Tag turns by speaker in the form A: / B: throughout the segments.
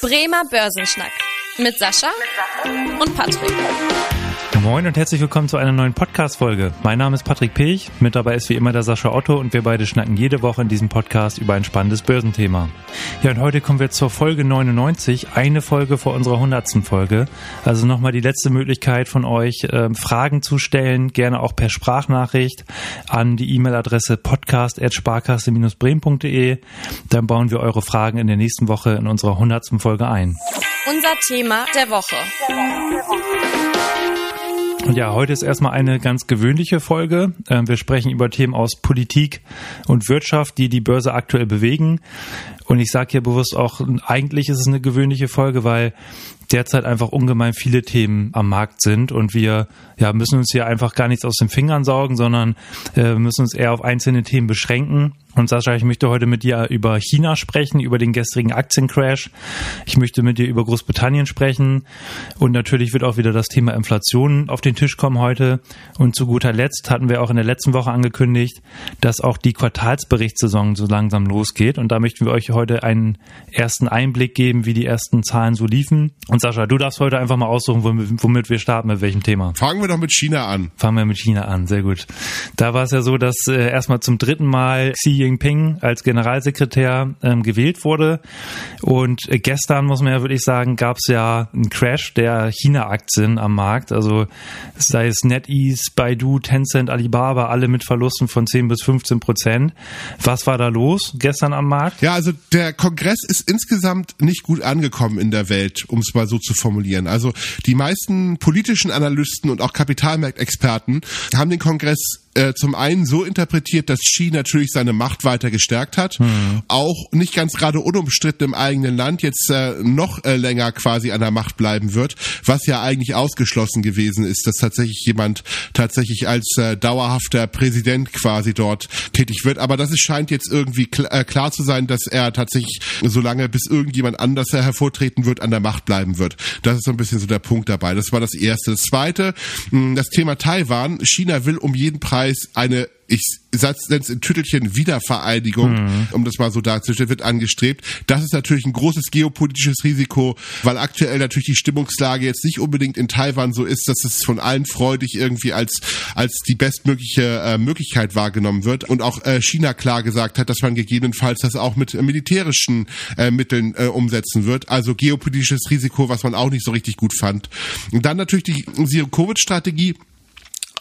A: Bremer Börsenschnack mit Sascha und Patrick.
B: Moin und herzlich willkommen zu einer neuen Podcast-Folge. Mein Name ist Patrick Pech, mit dabei ist wie immer der Sascha Otto und wir beide schnacken jede Woche in diesem Podcast über ein spannendes Börsenthema. Ja, und heute kommen wir zur Folge 99, eine Folge vor unserer 100. Folge. Also nochmal die letzte Möglichkeit von euch, äh, Fragen zu stellen, gerne auch per Sprachnachricht an die E-Mail-Adresse podcast.sparkasse-bremen.de. Dann bauen wir eure Fragen in der nächsten Woche in unserer 100. Folge ein.
A: Unser Thema der Woche.
B: Ja, heute ist erstmal eine ganz gewöhnliche Folge. Ähm, wir sprechen über Themen aus Politik und Wirtschaft, die die Börse aktuell bewegen. Und ich sage hier bewusst auch, eigentlich ist es eine gewöhnliche Folge, weil derzeit einfach ungemein viele Themen am Markt sind und wir ja, müssen uns hier einfach gar nichts aus den Fingern saugen, sondern äh, müssen uns eher auf einzelne Themen beschränken. Und Sascha, ich möchte heute mit dir über China sprechen, über den gestrigen Aktiencrash. Ich möchte mit dir über Großbritannien sprechen. Und natürlich wird auch wieder das Thema Inflation auf den Tisch kommen heute. Und zu guter Letzt hatten wir auch in der letzten Woche angekündigt, dass auch die Quartalsberichtssaison so langsam losgeht. Und da möchten wir euch heute einen ersten Einblick geben, wie die ersten Zahlen so liefen. Und Sascha, du darfst heute einfach mal aussuchen, womit wir starten, mit welchem Thema.
C: Fangen wir doch mit China an.
B: Fangen wir mit China an, sehr gut. Da war es ja so, dass äh, erstmal zum dritten Mal Xi Jinping als Generalsekretär ähm, gewählt wurde. Und äh, gestern, muss man ja wirklich sagen, gab es ja einen Crash der China-Aktien am Markt. Also sei es NetEase, Baidu, Tencent, Alibaba, alle mit Verlusten von 10 bis 15 Prozent. Was war da los gestern am Markt?
C: Ja, also der Kongress ist insgesamt nicht gut angekommen in der Welt, um es mal so zu formulieren. Also die meisten politischen Analysten und auch Kapitalmarktexperten haben den Kongress äh, zum einen so interpretiert, dass Xi natürlich seine Macht weiter gestärkt hat, mhm. auch nicht ganz gerade unumstritten im eigenen Land jetzt äh, noch äh, länger quasi an der Macht bleiben wird, was ja eigentlich ausgeschlossen gewesen ist, dass tatsächlich jemand tatsächlich als äh, dauerhafter Präsident quasi dort tätig wird. Aber das ist, scheint jetzt irgendwie kl äh, klar zu sein, dass er tatsächlich so lange bis irgendjemand anders hervortreten wird, an der Macht bleiben wird. Das ist so ein bisschen so der Punkt dabei. Das war das Erste. Das Zweite, mh, das Thema Taiwan. China will um jeden Preis eine ich nenne es in Tüttelchen Wiedervereinigung, mhm. um das mal so darzustellen, wird angestrebt. Das ist natürlich ein großes geopolitisches Risiko, weil aktuell natürlich die Stimmungslage jetzt nicht unbedingt in Taiwan so ist, dass es von allen freudig irgendwie als, als die bestmögliche äh, Möglichkeit wahrgenommen wird. Und auch äh, China klar gesagt hat, dass man gegebenenfalls das auch mit militärischen äh, Mitteln äh, umsetzen wird. Also geopolitisches Risiko, was man auch nicht so richtig gut fand. Und dann natürlich die Zero-Covid-Strategie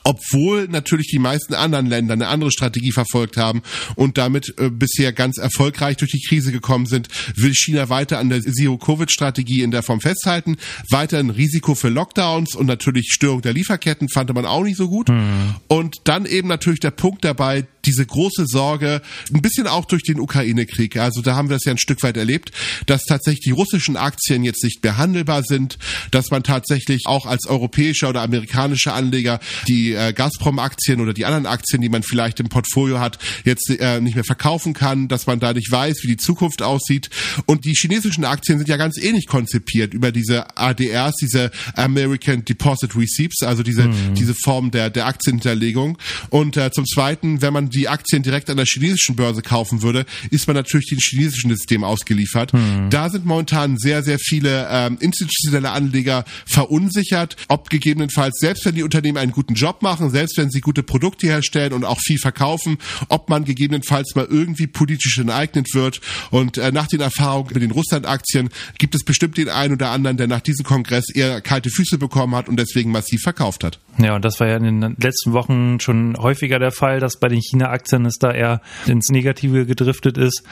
C: obwohl natürlich die meisten anderen Länder eine andere Strategie verfolgt haben und damit äh, bisher ganz erfolgreich durch die Krise gekommen sind, will China weiter an der Zero-Covid-Strategie in der Form festhalten. Weiter ein Risiko für Lockdowns und natürlich Störung der Lieferketten fand man auch nicht so gut. Mhm. Und dann eben natürlich der Punkt dabei, diese große Sorge, ein bisschen auch durch den Ukraine-Krieg. Also da haben wir es ja ein Stück weit erlebt, dass tatsächlich die russischen Aktien jetzt nicht mehr handelbar sind, dass man tatsächlich auch als europäischer oder amerikanischer Anleger die äh, Gazprom-Aktien oder die anderen Aktien, die man vielleicht im Portfolio hat, jetzt äh, nicht mehr verkaufen kann, dass man da nicht weiß, wie die Zukunft aussieht. Und die chinesischen Aktien sind ja ganz ähnlich konzipiert über diese ADRs, diese American Deposit Receipts, also diese, mhm. diese Form der, der Aktienhinterlegung. Und äh, zum Zweiten, wenn man die Aktien direkt an der chinesischen Börse kaufen würde, ist man natürlich dem chinesischen System ausgeliefert. Mhm. Da sind momentan sehr, sehr viele ähm, institutionelle Anleger verunsichert, ob gegebenenfalls, selbst wenn die Unternehmen einen guten Job machen, selbst wenn sie gute Produkte herstellen und auch viel verkaufen, ob man gegebenenfalls mal irgendwie politisch enteignet wird. Und äh, nach den Erfahrungen mit den Russland-Aktien gibt es bestimmt den einen oder anderen, der nach diesem Kongress eher kalte Füße bekommen hat und deswegen massiv verkauft hat.
B: Ja, und das war ja in den letzten Wochen schon häufiger der Fall, dass bei den China-Aktien es da eher ins Negative gedriftet ist.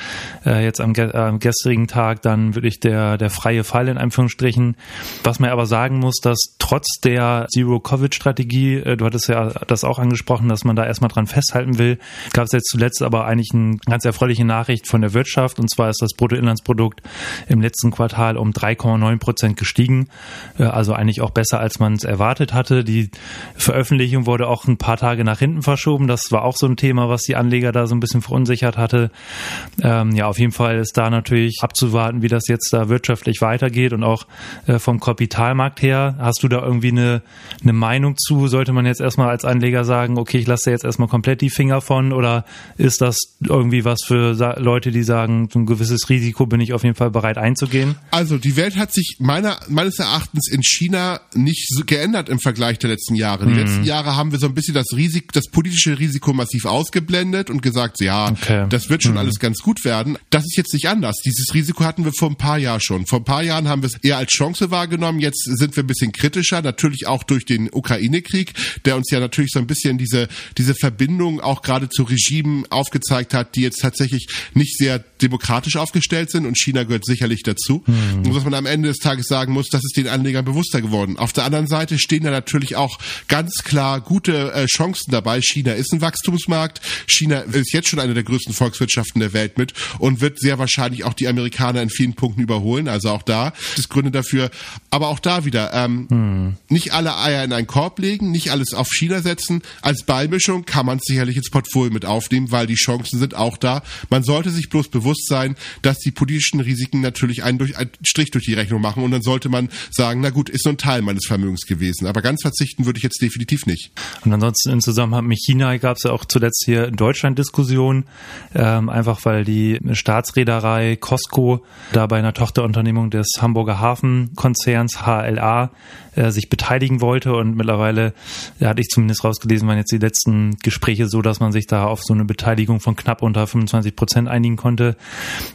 B: Äh, jetzt am, äh, am gestrigen Tag dann wirklich der, der freie Fall in Anführungsstrichen. Was man aber sagen muss, dass trotz der Zero-Covid-Strategie, äh, du hattest ja das auch angesprochen, dass man da erstmal dran festhalten will, gab es jetzt zuletzt aber eigentlich eine ganz erfreuliche Nachricht von der Wirtschaft. Und zwar ist das Bruttoinlandsprodukt im letzten Quartal um 3,9 Prozent gestiegen. Äh, also eigentlich auch besser, als man es erwartet hatte. Die Veröffentlichung wurde auch ein paar Tage nach hinten verschoben. Das war auch so ein Thema Thema, was die Anleger da so ein bisschen verunsichert hatte. Ähm, ja, auf jeden Fall ist da natürlich abzuwarten, wie das jetzt da wirtschaftlich weitergeht und auch äh, vom Kapitalmarkt her. Hast du da irgendwie eine, eine Meinung zu? Sollte man jetzt erstmal als Anleger sagen, okay, ich lasse jetzt erstmal komplett die Finger von oder ist das irgendwie was für Leute, die sagen, so ein gewisses Risiko bin ich auf jeden Fall bereit einzugehen?
C: Also die Welt hat sich meiner, meines Erachtens in China nicht so geändert im Vergleich der letzten Jahre. Die mhm. letzten Jahre haben wir so ein bisschen das Risiko, das politische Risiko massiv ausgeblendet und gesagt, ja, okay. das wird schon mhm. alles ganz gut werden. Das ist jetzt nicht anders. Dieses Risiko hatten wir vor ein paar Jahren schon. Vor ein paar Jahren haben wir es eher als Chance wahrgenommen. Jetzt sind wir ein bisschen kritischer, natürlich auch durch den Ukraine-Krieg, der uns ja natürlich so ein bisschen diese, diese Verbindung auch gerade zu Regimen aufgezeigt hat, die jetzt tatsächlich nicht sehr demokratisch aufgestellt sind und China gehört sicherlich dazu. Mhm. Und was man am Ende des Tages sagen muss, das ist den Anlegern bewusster geworden. Auf der anderen Seite stehen da natürlich auch ganz klar gute äh, Chancen dabei. China ist ein Wachstumsmarkt. China ist jetzt schon eine der größten Volkswirtschaften der Welt mit und wird sehr wahrscheinlich auch die Amerikaner in vielen Punkten überholen. Also auch da ist Gründe dafür. Aber auch da wieder, ähm, mhm. nicht alle Eier in einen Korb legen, nicht alles auf China setzen. Als Beimischung kann man es sicherlich ins Portfolio mit aufnehmen, weil die Chancen sind auch da. Man sollte sich bloß bewusst sein, dass die politischen Risiken natürlich einen, durch, einen Strich durch die Rechnung machen und dann sollte man sagen, na gut, ist nur ein Teil meines Vermögens gewesen. Aber ganz verzichten würde ich jetzt definitiv nicht.
B: Und ansonsten im Zusammenhang mit China gab es ja auch zuletzt hier in Deutschland Diskussionen, ähm, einfach weil die Staatsreederei Costco da bei einer Tochterunternehmung des Hamburger Hafenkonzerns HLA äh, sich beteiligen wollte und mittlerweile ja, hatte ich zumindest rausgelesen, waren jetzt die letzten Gespräche so, dass man sich da auf so eine Beteiligung von knapp unter 25 Prozent einigen konnte.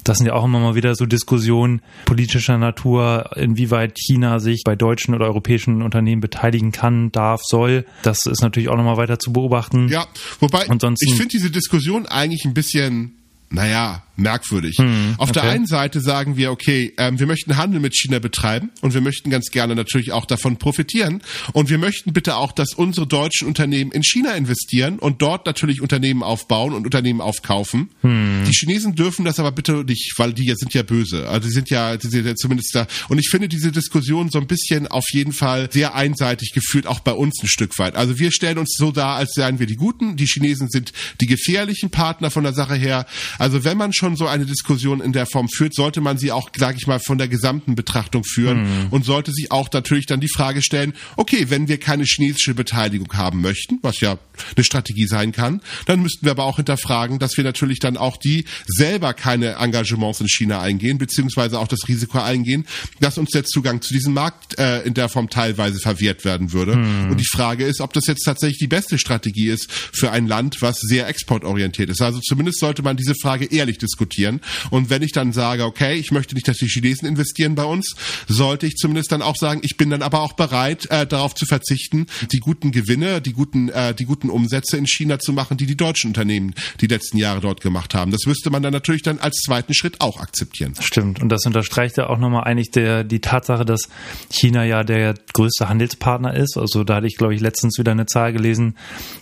B: Das sind ja auch immer mal wieder so Diskussionen politischer Natur, inwieweit China sich bei deutschen oder europäischen Unternehmen beteiligen kann, darf, soll. Das ist natürlich auch nochmal weiter zu beobachten.
C: Ja, wobei ich finde diese Diskussion eigentlich ein bisschen naja, merkwürdig. Hm, Auf okay. der einen Seite sagen wir, okay, ähm, wir möchten Handel mit China betreiben und wir möchten ganz gerne natürlich auch davon profitieren und wir möchten bitte auch, dass unsere deutschen Unternehmen in China investieren und dort natürlich Unternehmen aufbauen und Unternehmen aufkaufen. Hm. Die Chinesen dürfen das aber bitte nicht, weil die sind ja böse. Also die sind ja, die sind ja zumindest da. Und ich finde diese Diskussion so ein bisschen auf jeden Fall sehr einseitig geführt, auch bei uns ein Stück weit. Also wir stellen uns so dar, als seien wir die Guten. Die Chinesen sind die gefährlichen Partner von der Sache her. Also wenn man schon so eine Diskussion in der Form führt, sollte man sie auch, sage ich mal, von der gesamten Betrachtung führen mhm. und sollte sich auch natürlich dann die Frage stellen, okay, wenn wir keine chinesische Beteiligung haben möchten, was ja eine Strategie sein kann, dann müssten wir aber auch hinterfragen, dass wir natürlich dann auch die selber keine Engagements in China eingehen, beziehungsweise auch das Risiko eingehen, dass uns der Zugang zu diesem Markt äh, in der Form teilweise verwehrt werden würde. Mhm. Und die Frage ist, ob das jetzt tatsächlich die beste Strategie ist für ein Land, was sehr exportorientiert ist. Also zumindest sollte man diese Frage ehrlich diskutieren. Und wenn ich dann sage, okay, ich möchte nicht, dass die Chinesen investieren bei uns, sollte ich zumindest dann auch sagen, ich bin dann aber auch bereit, äh, darauf zu verzichten, die guten Gewinne, die guten, äh, die guten Umsätze in China zu machen, die die deutschen Unternehmen die letzten Jahre dort gemacht haben. Das müsste man dann natürlich dann als zweiten Schritt auch akzeptieren.
B: Stimmt. Und das unterstreicht ja auch nochmal eigentlich der, die Tatsache, dass China ja der größte Handelspartner ist. Also da hatte ich, glaube ich, letztens wieder eine Zahl gelesen,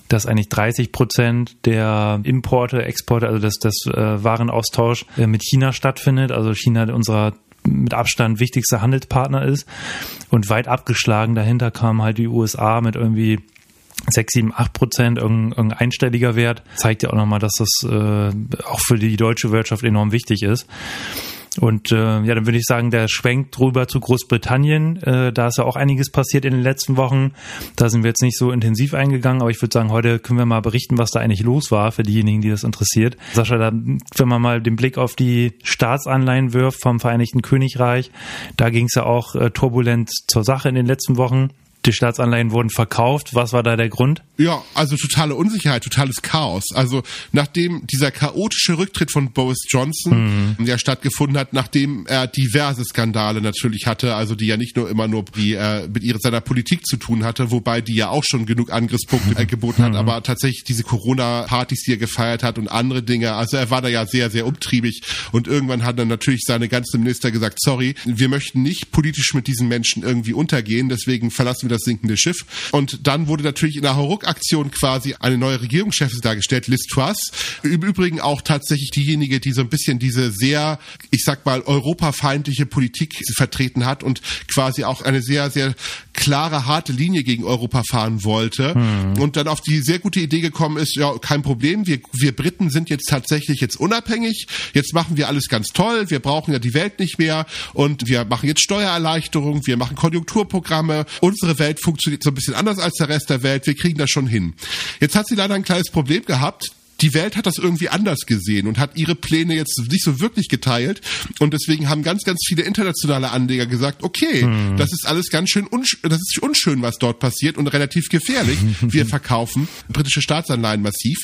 B: dass eigentlich 30 Prozent der Importe, Exporte, also das, das äh, Warenaustausch äh, mit China stattfindet. Also China unserer mit Abstand wichtigster Handelspartner ist. Und weit abgeschlagen dahinter kam halt die USA mit irgendwie 6, 7, 8 Prozent, irgendein einstelliger Wert. Zeigt ja auch nochmal, dass das äh, auch für die deutsche Wirtschaft enorm wichtig ist. Und äh, ja, dann würde ich sagen, der schwenkt rüber zu Großbritannien. Äh, da ist ja auch einiges passiert in den letzten Wochen. Da sind wir jetzt nicht so intensiv eingegangen, aber ich würde sagen, heute können wir mal berichten, was da eigentlich los war für diejenigen, die das interessiert. Sascha, da, wenn man mal den Blick auf die Staatsanleihen wirft vom Vereinigten Königreich, da ging es ja auch äh, turbulent zur Sache in den letzten Wochen die Staatsanleihen wurden verkauft. Was war da der Grund?
C: Ja, also totale Unsicherheit, totales Chaos. Also nachdem dieser chaotische Rücktritt von Boris Johnson mhm. ja stattgefunden hat, nachdem er diverse Skandale natürlich hatte, also die ja nicht nur immer nur die, äh, mit ihrer, seiner Politik zu tun hatte, wobei die ja auch schon genug Angriffspunkte äh, geboten hat, mhm. aber tatsächlich diese Corona-Partys, die er gefeiert hat und andere Dinge, also er war da ja sehr, sehr umtriebig und irgendwann hat dann natürlich seine ganzen Minister gesagt, sorry, wir möchten nicht politisch mit diesen Menschen irgendwie untergehen, deswegen verlassen wir das das sinkende Schiff. Und dann wurde natürlich in der Hauruck-Aktion quasi eine neue Regierungschefin dargestellt, Liz Truss. Im Übrigen auch tatsächlich diejenige, die so ein bisschen diese sehr, ich sag mal, europafeindliche Politik vertreten hat und quasi auch eine sehr, sehr klare, harte Linie gegen Europa fahren wollte. Hm. Und dann auf die sehr gute Idee gekommen ist, ja, kein Problem, wir, wir Briten sind jetzt tatsächlich jetzt unabhängig, jetzt machen wir alles ganz toll, wir brauchen ja die Welt nicht mehr und wir machen jetzt Steuererleichterung, wir machen Konjunkturprogramme, unsere Welt funktioniert so ein bisschen anders als der Rest der Welt, wir kriegen das schon hin. Jetzt hat sie leider ein kleines Problem gehabt, die Welt hat das irgendwie anders gesehen und hat ihre Pläne jetzt nicht so wirklich geteilt. Und deswegen haben ganz, ganz viele internationale Anleger gesagt, okay, hm. das ist alles ganz schön, unsch das ist unschön, was dort passiert und relativ gefährlich. Wir verkaufen britische Staatsanleihen massiv.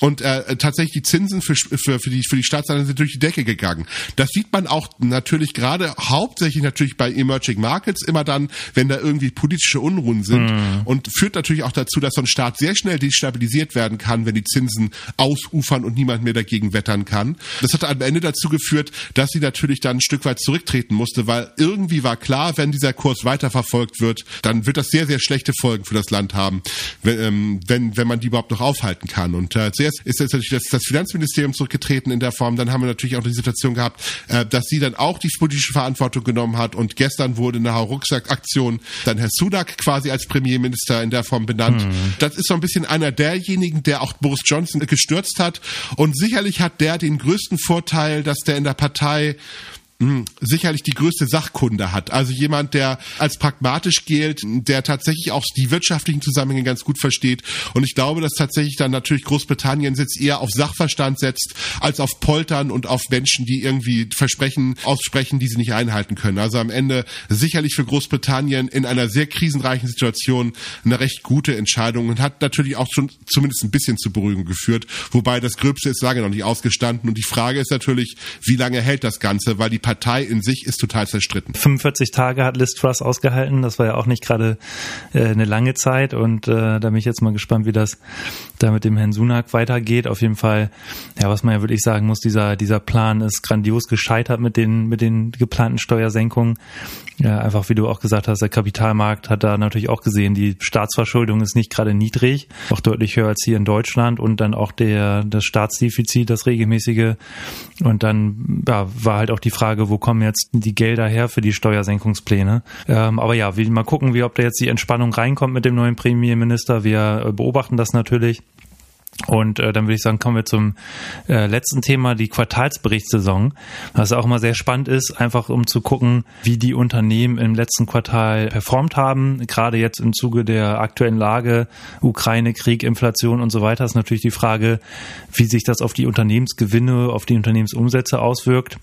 C: Und äh, tatsächlich die Zinsen für, für, für, die, für die Staatsanleihen sind durch die Decke gegangen. Das sieht man auch natürlich gerade hauptsächlich natürlich bei Emerging Markets immer dann, wenn da irgendwie politische Unruhen sind hm. und führt natürlich auch dazu, dass so ein Staat sehr schnell destabilisiert werden kann, wenn die Zinsen ausufern und niemand mehr dagegen wettern kann. Das hat am Ende dazu geführt, dass sie natürlich dann ein Stück weit zurücktreten musste, weil irgendwie war klar, wenn dieser Kurs weiterverfolgt wird, dann wird das sehr, sehr schlechte Folgen für das Land haben, wenn, ähm, wenn, wenn man die überhaupt noch aufhalten kann. Und äh, zuerst ist jetzt natürlich das, das Finanzministerium zurückgetreten in der Form, dann haben wir natürlich auch die Situation gehabt, äh, dass sie dann auch die politische Verantwortung genommen hat und gestern wurde in der Rucksack-Aktion dann Herr Sudak quasi als Premierminister in der Form benannt. Mhm. Das ist so ein bisschen einer derjenigen, der auch Boris Johnson gestört gestürzt hat. Und sicherlich hat der den größten Vorteil, dass der in der Partei hm, sicherlich die größte Sachkunde hat. Also jemand, der als pragmatisch gilt, der tatsächlich auch die wirtschaftlichen Zusammenhänge ganz gut versteht. Und ich glaube, dass tatsächlich dann natürlich Großbritannien jetzt eher auf Sachverstand setzt, als auf Poltern und auf Menschen, die irgendwie Versprechen aussprechen, die sie nicht einhalten können. Also am Ende sicherlich für Großbritannien in einer sehr krisenreichen Situation eine recht gute Entscheidung und hat natürlich auch schon zumindest ein bisschen zur Beruhigung geführt. Wobei das Gröbste ist lange noch nicht ausgestanden. Und die Frage ist natürlich, wie lange hält das Ganze? Weil die Partei in sich ist total zerstritten.
B: 45 Tage hat Liz Truss ausgehalten. Das war ja auch nicht gerade äh, eine lange Zeit. Und äh, da bin ich jetzt mal gespannt, wie das da mit dem Herrn Sunak weitergeht. Auf jeden Fall, ja, was man ja wirklich sagen muss, dieser, dieser Plan ist grandios gescheitert mit den, mit den geplanten Steuersenkungen. Ja, einfach wie du auch gesagt hast, der Kapitalmarkt hat da natürlich auch gesehen, die Staatsverschuldung ist nicht gerade niedrig, auch deutlich höher als hier in Deutschland und dann auch der das Staatsdefizit, das regelmäßige und dann ja, war halt auch die Frage, wo kommen jetzt die Gelder her für die Steuersenkungspläne? Ähm, aber ja, wir mal gucken, wie ob da jetzt die Entspannung reinkommt mit dem neuen Premierminister. Wir beobachten das natürlich. Und äh, dann würde ich sagen, kommen wir zum äh, letzten Thema, die Quartalsberichtssaison, was auch mal sehr spannend ist, einfach um zu gucken, wie die Unternehmen im letzten Quartal performt haben. Gerade jetzt im Zuge der aktuellen Lage, Ukraine, Krieg, Inflation und so weiter, ist natürlich die Frage, wie sich das auf die Unternehmensgewinne, auf die Unternehmensumsätze auswirkt.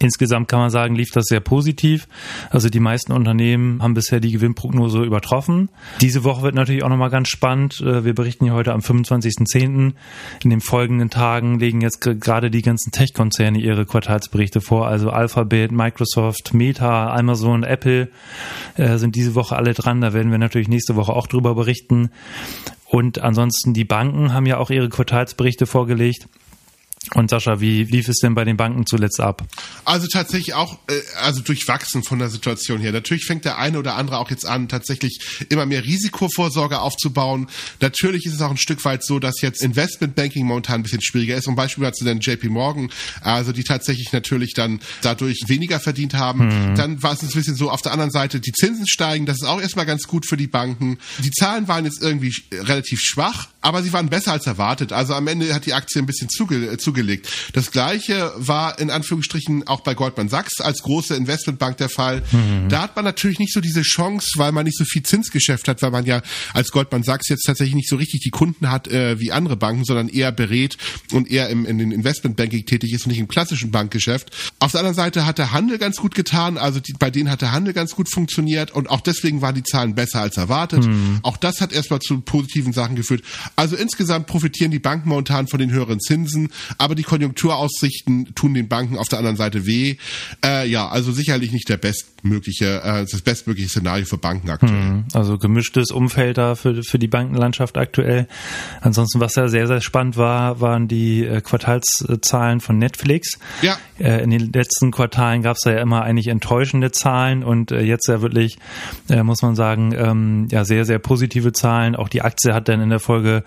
B: Insgesamt kann man sagen, lief das sehr positiv. Also die meisten Unternehmen haben bisher die Gewinnprognose übertroffen. Diese Woche wird natürlich auch nochmal ganz spannend. Äh, wir berichten hier heute am 25.10. In den folgenden Tagen legen jetzt gerade die ganzen Tech-Konzerne ihre Quartalsberichte vor. Also Alphabet, Microsoft, Meta, Amazon, Apple äh, sind diese Woche alle dran. Da werden wir natürlich nächste Woche auch drüber berichten. Und ansonsten die Banken haben ja auch ihre Quartalsberichte vorgelegt. Und Sascha, wie lief es denn bei den Banken zuletzt ab?
C: Also tatsächlich auch, äh, also durchwachsen von der Situation her. Natürlich fängt der eine oder andere auch jetzt an, tatsächlich immer mehr Risikovorsorge aufzubauen. Natürlich ist es auch ein Stück weit so, dass jetzt Investmentbanking momentan ein bisschen schwieriger ist. Zum Beispiel dazu den JP Morgan, also die tatsächlich natürlich dann dadurch weniger verdient haben. Mhm. Dann war es ein bisschen so, auf der anderen Seite, die Zinsen steigen, das ist auch erstmal ganz gut für die Banken. Die Zahlen waren jetzt irgendwie relativ schwach, aber sie waren besser als erwartet. Also am Ende hat die Aktie ein bisschen zuge zugelegt. Das gleiche war in Anführungsstrichen auch bei Goldman Sachs als große Investmentbank der Fall. Mhm. Da hat man natürlich nicht so diese Chance, weil man nicht so viel Zinsgeschäft hat, weil man ja als Goldman Sachs jetzt tatsächlich nicht so richtig die Kunden hat äh, wie andere Banken, sondern eher berät und eher im, in den Investmentbanking tätig ist und nicht im klassischen Bankgeschäft. Auf der anderen Seite hat der Handel ganz gut getan, also die, bei denen hat der Handel ganz gut funktioniert und auch deswegen waren die Zahlen besser als erwartet. Mhm. Auch das hat erstmal zu positiven Sachen geführt. Also insgesamt profitieren die Banken momentan von den höheren Zinsen, aber die Konjunkturaussichten tun den Banken auf der anderen Seite weh. Äh, ja, also sicherlich nicht der bestmögliche, äh, das bestmögliche Szenario für Banken aktuell. Mhm.
B: Also gemischtes Umfeld da für, für die Bankenlandschaft aktuell. Ansonsten, was ja sehr, sehr spannend war, waren die äh, Quartalszahlen von Netflix.
C: Ja.
B: Äh, in den letzten Quartalen gab es ja immer eigentlich enttäuschende Zahlen und äh, jetzt ja wirklich, muss man sagen, ähm, ja, sehr, sehr positive Zahlen. Auch die Aktie hat dann in der Folge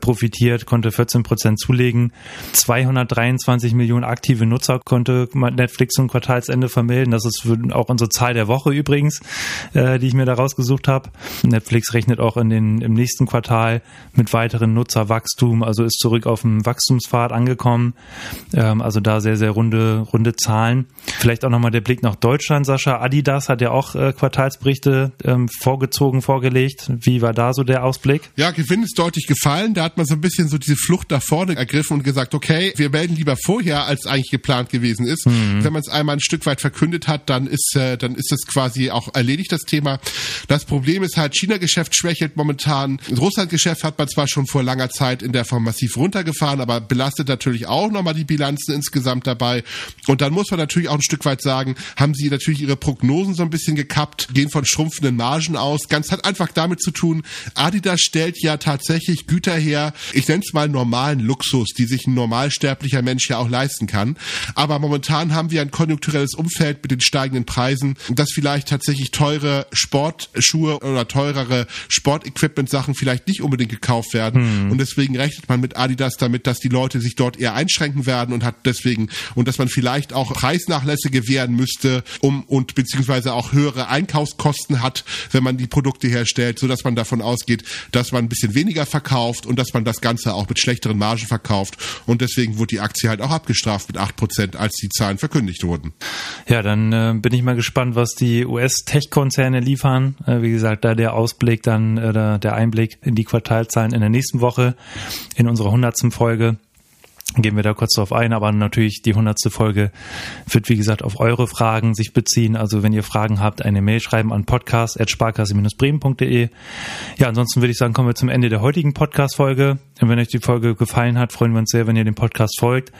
B: profitiert, konnte 14 Prozent zulegen. 223 Millionen aktive Nutzer konnte Netflix zum Quartalsende vermelden. Das ist auch unsere Zahl der Woche übrigens, äh, die ich mir da rausgesucht habe. Netflix rechnet auch in den, im nächsten Quartal mit weiteren Nutzerwachstum, also ist zurück auf dem Wachstumspfad angekommen. Ähm, also da sehr, sehr runde, runde Zahlen. Vielleicht auch nochmal der Blick nach Deutschland, Sascha. Adidas hat ja auch äh, Quartalsberichte ähm, vorgezogen, vorgelegt. Wie war da so der Ausblick?
C: Ja, Gewinn ist deutlich gefallen. Da hat man so ein bisschen so diese Flucht nach vorne ergriffen und gesagt, okay, wir melden lieber vorher, als eigentlich geplant gewesen ist. Mhm. Wenn man es einmal ein Stück weit verkündet hat, dann ist, äh, dann ist es quasi auch erledigt, das Thema. Das Problem ist halt, China-Geschäft schwächelt momentan. Russland-Geschäft hat man zwar schon vor langer Zeit in der Form massiv runtergefahren, aber belastet natürlich auch nochmal die Bilanzen insgesamt dabei. Und dann muss man natürlich auch ein Stück weit sagen, haben sie natürlich ihre Prognosen so ein bisschen gekappt, gehen von schrumpfenden Margen aus. Ganz hat einfach damit zu tun, Adidas stellt ja tatsächlich Güter her, ich nenne es mal normalen Luxus, die sich ein normalsterblicher Mensch ja auch leisten kann. Aber momentan haben wir ein konjunkturelles Umfeld mit den steigenden Preisen, dass vielleicht tatsächlich teure Sportschuhe oder teurere Sportequipment-Sachen vielleicht nicht unbedingt gekauft werden. Mhm. Und deswegen rechnet man mit Adidas damit, dass die Leute sich dort eher einschränken werden und hat deswegen und dass man vielleicht auch Preisnachlässe gewähren müsste, um und beziehungsweise auch höhere Einkaufskosten hat, wenn man die Produkte herstellt, so dass man davon ausgeht, dass man ein bisschen weniger verkauft und dass man das Ganze auch mit schlechteren Margen verkauft. Und deswegen wurde die Aktie halt auch abgestraft mit acht Prozent, als die Zahlen verkündigt wurden.
B: Ja, dann äh, bin ich mal gespannt, was die US-Tech-Konzerne liefern. Äh, wie gesagt, da der Ausblick, dann äh, der Einblick in die Quartalzahlen in der nächsten Woche in unserer hundertsten Folge gehen wir da kurz drauf ein, aber natürlich die hundertste Folge wird wie gesagt auf eure Fragen sich beziehen. Also wenn ihr Fragen habt, eine Mail schreiben an podcast@sparkasse-bremen.de. Ja, ansonsten würde ich sagen, kommen wir zum Ende der heutigen Podcast-Folge. Und wenn euch die Folge gefallen hat, freuen wir uns sehr, wenn ihr dem Podcast folgt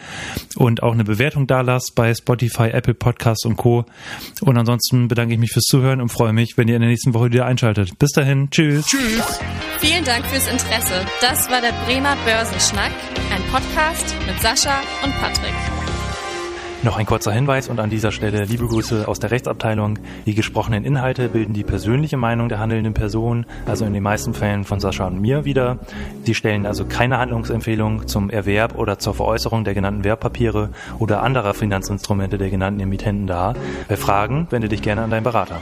B: und auch eine Bewertung da lasst bei Spotify, Apple Podcasts und Co. Und ansonsten bedanke ich mich fürs Zuhören und freue mich, wenn ihr in der nächsten Woche wieder einschaltet. Bis dahin, tschüss.
C: Tschüss.
A: Vielen Dank fürs Interesse. Das war der Bremer Börsenschnack, Podcast mit Sascha und Patrick.
B: Noch ein kurzer Hinweis und an dieser Stelle liebe Grüße aus der Rechtsabteilung. Die gesprochenen Inhalte bilden die persönliche Meinung der handelnden Person, also in den meisten Fällen von Sascha und mir wieder. Sie stellen also keine Handlungsempfehlung zum Erwerb oder zur Veräußerung der genannten Wertpapiere oder anderer Finanzinstrumente der genannten Emittenten dar. Bei Fragen wende dich gerne an deinen Berater.